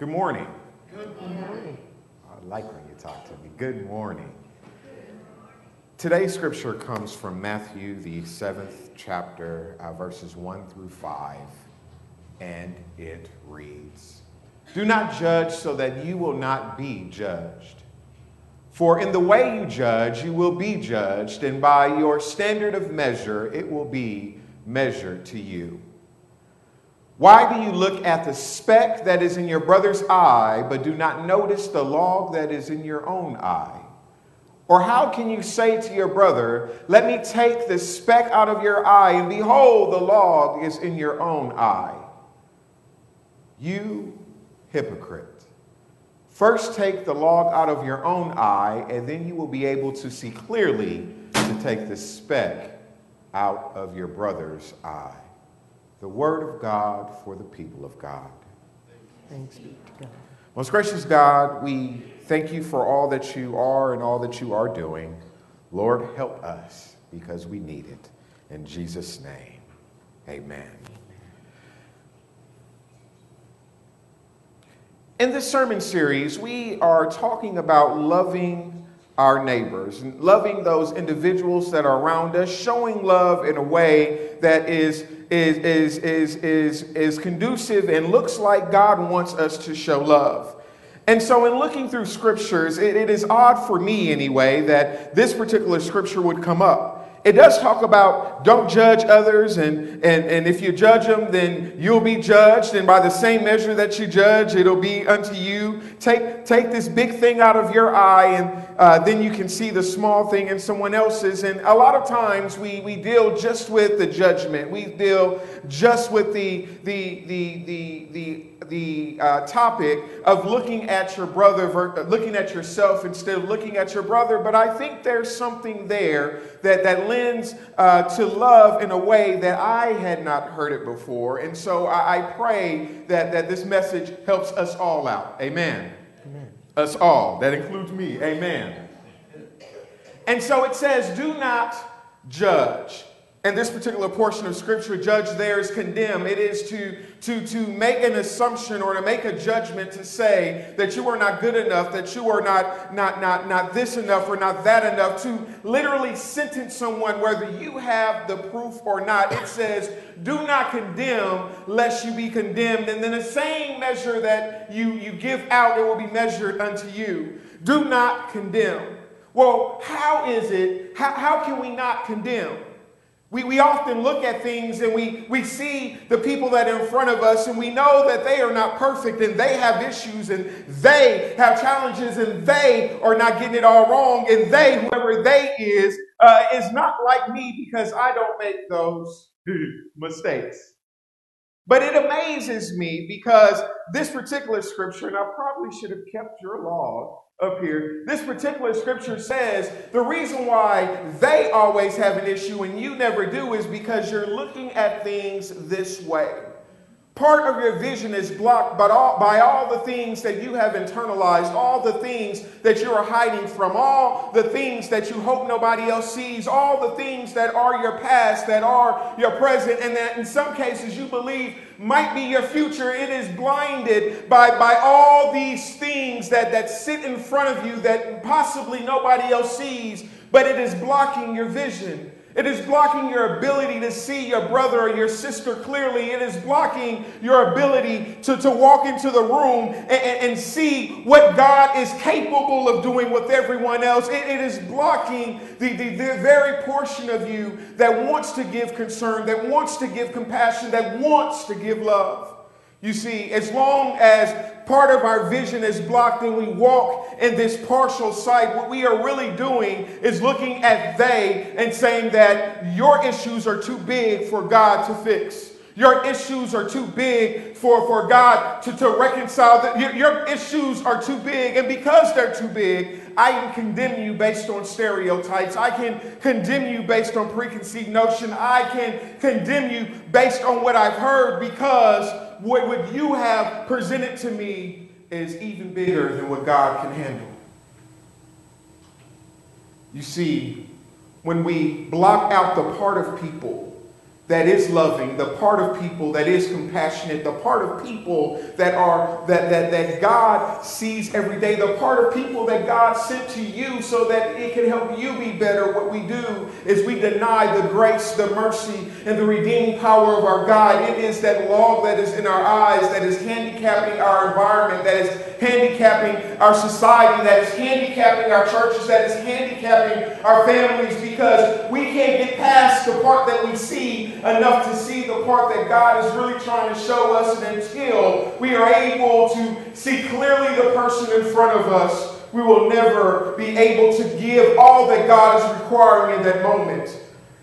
Good morning. Good morning. I like when you talk to me. Good morning. Today's scripture comes from Matthew, the seventh chapter, uh, verses 1 through 5, and it reads Do not judge so that you will not be judged. For in the way you judge, you will be judged, and by your standard of measure, it will be measured to you. Why do you look at the speck that is in your brother's eye, but do not notice the log that is in your own eye? Or how can you say to your brother, Let me take the speck out of your eye, and behold, the log is in your own eye? You hypocrite. First, take the log out of your own eye, and then you will be able to see clearly to take the speck out of your brother's eye. The word of God for the people of God. Thanks be to God. Most gracious God, we thank you for all that you are and all that you are doing. Lord, help us because we need it. In Jesus' name, amen. In this sermon series, we are talking about loving our neighbors, loving those individuals that are around us, showing love in a way that is, is, is, is, is, is conducive and looks like God wants us to show love. And so, in looking through scriptures, it, it is odd for me anyway that this particular scripture would come up. It does talk about don't judge others, and, and, and if you judge them, then you'll be judged, and by the same measure that you judge, it'll be unto you. Take, take this big thing out of your eye, and uh, then you can see the small thing in someone else's. And a lot of times we, we deal just with the judgment, we deal just with the, the, the, the, the the uh, topic of looking at your brother, looking at yourself instead of looking at your brother. But I think there's something there that, that lends uh, to love in a way that I had not heard it before. And so I, I pray that, that this message helps us all out. Amen. Amen. Us all. That includes me. Amen. And so it says, do not judge. And this particular portion of scripture, judge there is condemn. It is to, to, to make an assumption or to make a judgment to say that you are not good enough, that you are not, not, not, not this enough or not that enough, to literally sentence someone whether you have the proof or not. It says, do not condemn lest you be condemned. And then the same measure that you, you give out, it will be measured unto you. Do not condemn. Well, how is it, how, how can we not condemn? We, we often look at things and we, we see the people that are in front of us and we know that they are not perfect and they have issues and they have challenges and they are not getting it all wrong and they, whoever they is, uh, is not like me because I don't make those mistakes. But it amazes me because this particular scripture, and I probably should have kept your log, up here. This particular scripture says the reason why they always have an issue and you never do is because you're looking at things this way. Part of your vision is blocked by all, by all the things that you have internalized, all the things that you are hiding from, all the things that you hope nobody else sees, all the things that are your past, that are your present, and that in some cases you believe might be your future. It is blinded by, by all these things that, that sit in front of you that possibly nobody else sees, but it is blocking your vision. It is blocking your ability to see your brother or your sister clearly. It is blocking your ability to, to walk into the room and, and, and see what God is capable of doing with everyone else. it, it is blocking the, the, the very portion of you that wants to give concern, that wants to give compassion, that wants to give love. You see, as long as part of our vision is blocked and we walk in this partial sight, what we are really doing is looking at they and saying that your issues are too big for God to fix. Your issues are too big for, for God to, to reconcile. Your, your issues are too big. And because they're too big, I can condemn you based on stereotypes. I can condemn you based on preconceived notion. I can condemn you based on what I've heard because what, what you have presented to me is even bigger than what God can handle. You see, when we block out the part of people that is loving, the part of people that is compassionate, the part of people that are that that that God sees every day, the part of people that God sent to you so that it can help you be better. What we do is we deny the grace, the mercy, and the redeeming power of our God. It is that log that is in our eyes that is handicapping our environment, that is handicapping our society, that is handicapping our churches, that is handicapping our families because we can't get past the part that we see enough to see the part that God is really trying to show us. And until we are able to see clearly the person in front of us, we will never be able to give all that God is requiring in that moment.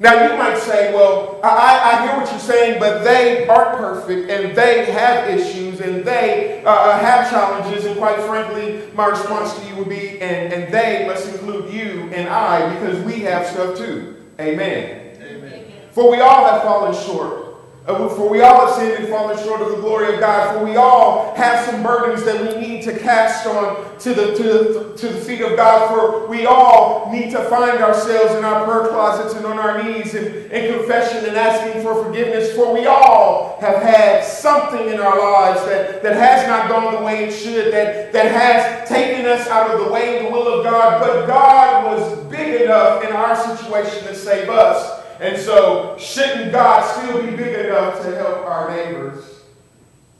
Now, you might say, well, I, I, hear what you're saying, but they aren't perfect and they have issues and they uh, uh, have challenges. And quite frankly, my response to you would be, and, and they must include you and I because we have stuff too. Amen. Amen. For we all have fallen short. For we all have sinned and fallen short of the glory of God. For we all have some burdens that we need to cast on to the, to the, to the feet of God. For we all need to find ourselves in our prayer closets and on our knees in, in confession and asking for forgiveness. For we all have had something in our lives that, that has not gone the way it should, that, that has taken us out of the way and the will of God. But God was big enough in our situation to save us. And so, shouldn't God still be big enough to help our neighbors?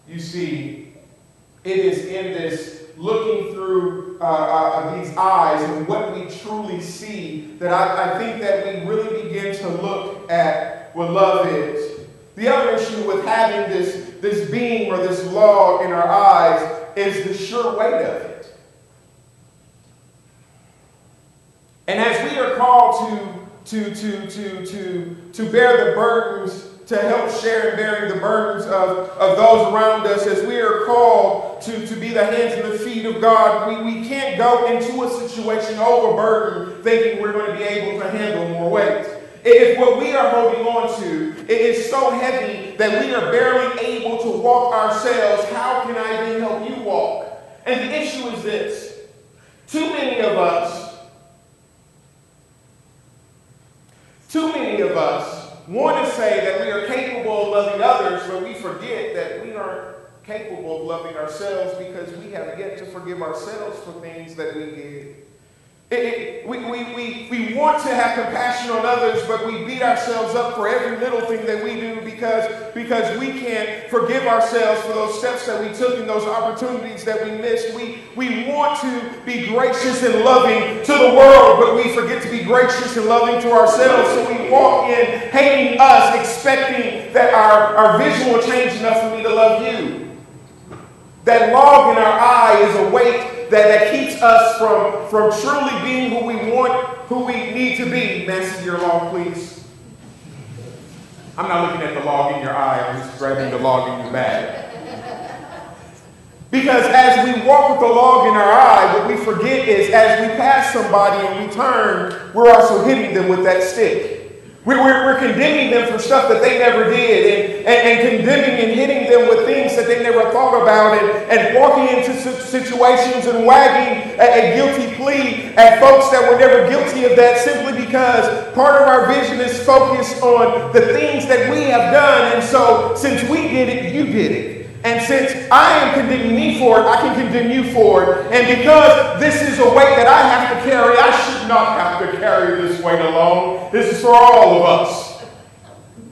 You see, it is in this looking through uh, uh, these eyes and what we truly see that I, I think that we really begin to look at what love is. The other issue with having this, this beam or this log in our eyes is the sure weight of it. And as we are called to to, to, to, to, to bear the burdens, to help share in bearing the burdens of, of those around us as we are called to, to be the hands and the feet of God. We, we can't go into a situation overburdened thinking we're going to be able to handle more weight. If what we are holding on to is so heavy that we are barely able to walk ourselves, how can I then help you walk? And the issue is this too many of us Too many of us want to say that we are capable of loving others, but we forget that we aren't capable of loving ourselves because we have yet to forgive ourselves for things that we did. It, it, we, we, we, we want to have compassion on others, but we beat ourselves up for every little thing that we do because, because we can't forgive ourselves for those steps that we took and those opportunities that we missed. We, we want to be gracious and loving to the world, but we forget to be gracious and loving to ourselves. So we walk in hating us, expecting that our, our vision will change enough for me to love you. That log in our eye is a weight that, that keeps us from, from truly being who we want, who we need to be. Nancy, your log, please. I'm not looking at the log in your eye, I'm just grabbing the log in your bag. Because as we walk with the log in our eye, what we forget is as we pass somebody and we turn, we're also hitting them with that stick. We're, we're, we're, condemning them for stuff that they never did and, and, and, condemning and hitting them with things that they never thought about and, and walking into situations and wagging a, a guilty plea at folks that were never guilty of that simply because part of our vision is focused on the things that we have done. And so since we did it, you did it. And since I am condemning me for it, I can condemn you for it. And because this is a weight that I have to carry, I should not have to carry this weight alone. This is for all of us.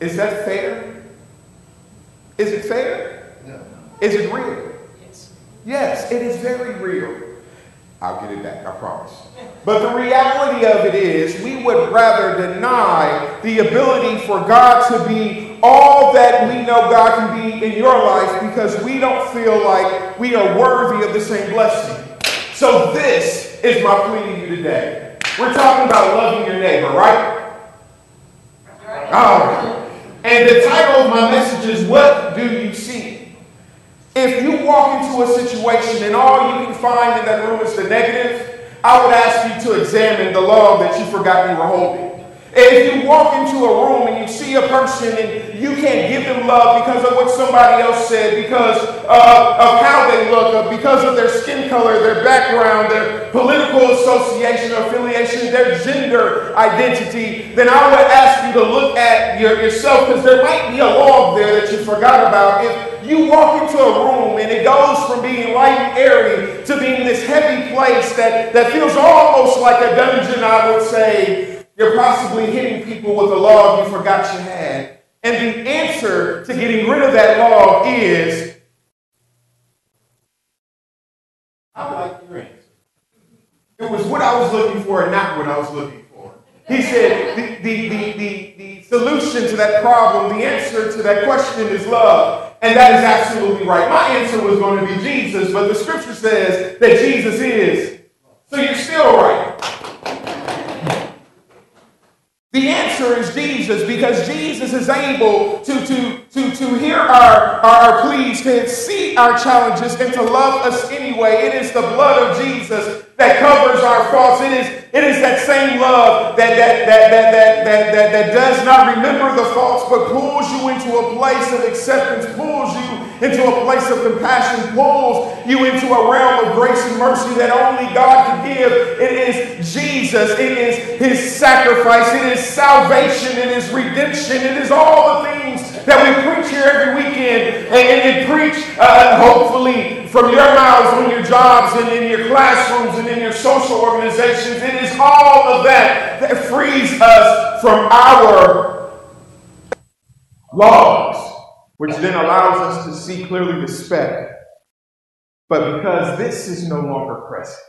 Is that fair? Is it fair? No. Is it real? Yes. Yes, it is very real. I'll get it back, I promise. But the reality of it is, we would rather deny the ability for God to be all that we know God can be in your life because we don't feel like we are worthy of the same blessing. So, this is my plea to you today. We're talking about loving your neighbor, right? All right. And the title of my message is What Do You See? If you walk into a situation and all you can find in that room is the negative, I would ask you to examine the log that you forgot you were holding. If you walk into a room and you see a person and you can't give them love because of what somebody else said, because uh, of how they look, because of their skin color, their background, their political association affiliation, their gender identity, then I would ask you to look at your, yourself because there might be a log there that you forgot about. If you walk into a room and it goes from being light and airy to being this heavy place that, that feels almost like a dungeon, I would say, you're possibly hitting people with a log you forgot you had. And the answer to getting rid of that log is I like your answer. It was what I was looking for and not what I was looking for. He said the, the, the, the, the solution to that problem, the answer to that question is love. And that is absolutely right. My answer was going to be Jesus, but the scripture says that Jesus is. So you're still right. The answer is Jesus because Jesus is able to, to, to, to hear our, our, pleas, to see our challenges, and to love us anyway. It is the blood of Jesus that covers our faults. It is, it is that same love that, that, that, that, that, that, that, that does not remember the faults, but pulls you into a place of acceptance, pulls you into a place of compassion, pulls you into a realm of grace and mercy that only God can give. It is Jesus. It is His sacrifice. It is salvation. It is redemption. It is all the things that we preach here every weekend and, and, preach, uh, hopefully, from your mouths on your jobs and in your classrooms and in your social organizations. It is all of that that frees us from our laws which then allows us to see clearly the speck. But because this is no longer present,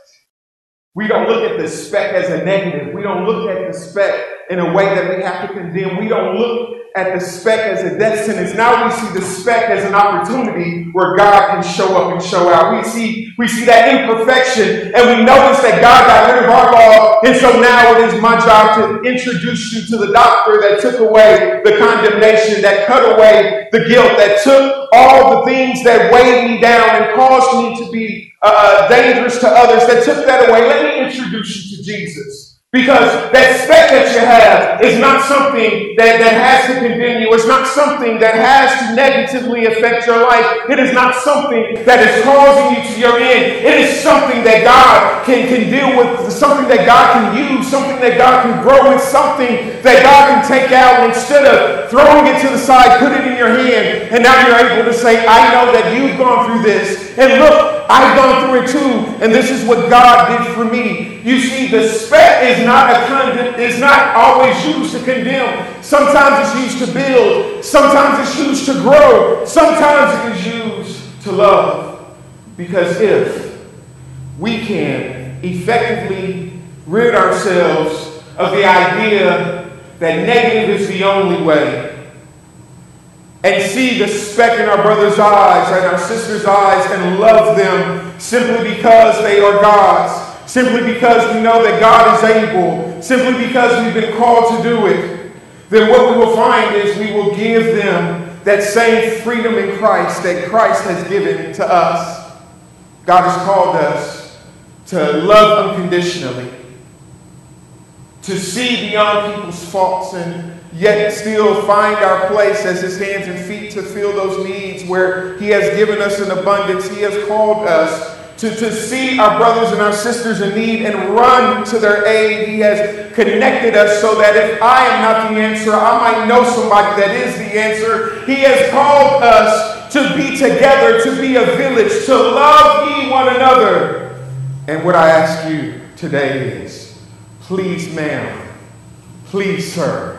we don't look at the speck as a negative. We don't look at the speck in a way that we have to condemn. We don't look at the speck as a death sentence. Now we see the speck as an opportunity where God can show up and show out. We see, we see that imperfection and we notice that God got rid of our law. And so now it is my job to introduce you to the doctor that took away the condemnation, that cut away the guilt, that took all the things that weighed me down and caused me to be uh, dangerous to others, that took that away. Let me introduce you to Jesus. Because that speck that you have is not something that, that has to condemn you. It's not something that has to negatively affect your life. It is not something that is causing you to your end. It is something that God can, can deal with, something that God can use, something that God can grow with, something that God can take out instead of throwing it to the side, put it in your hand. And now you're able to say, I know that you've gone through this. And look, I've gone through it too, and this is what God did for me. You see, the speck is not a condemn, is not always used to condemn. Sometimes it's used to build. Sometimes it's used to grow. Sometimes it is used to love. Because if we can effectively rid ourselves of the idea that negative is the only way, and see the speck in our brother's eyes and our sister's eyes and love them simply because they are God's, simply because we know that God is able, simply because we've been called to do it, then what we will find is we will give them that same freedom in Christ that Christ has given to us. God has called us to love unconditionally, to see beyond people's faults and yet still find our place as his hands and feet to fill those needs where he has given us an abundance. He has called us to, to see our brothers and our sisters in need and run to their aid. He has connected us so that if I am not the answer, I might know somebody that is the answer. He has called us to be together, to be a village, to love ye one another. And what I ask you today is please, ma'am, please, sir,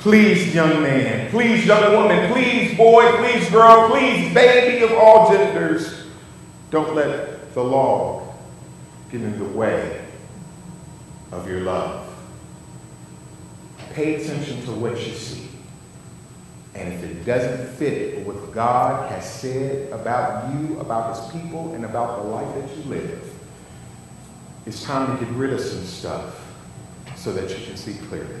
Please, young man, please, young woman, please, boy, please, girl, please, baby of all genders, don't let the law get in the way of your love. Pay attention to what you see. And if it doesn't fit what God has said about you, about his people, and about the life that you live, it's time to get rid of some stuff so that you can see clearly.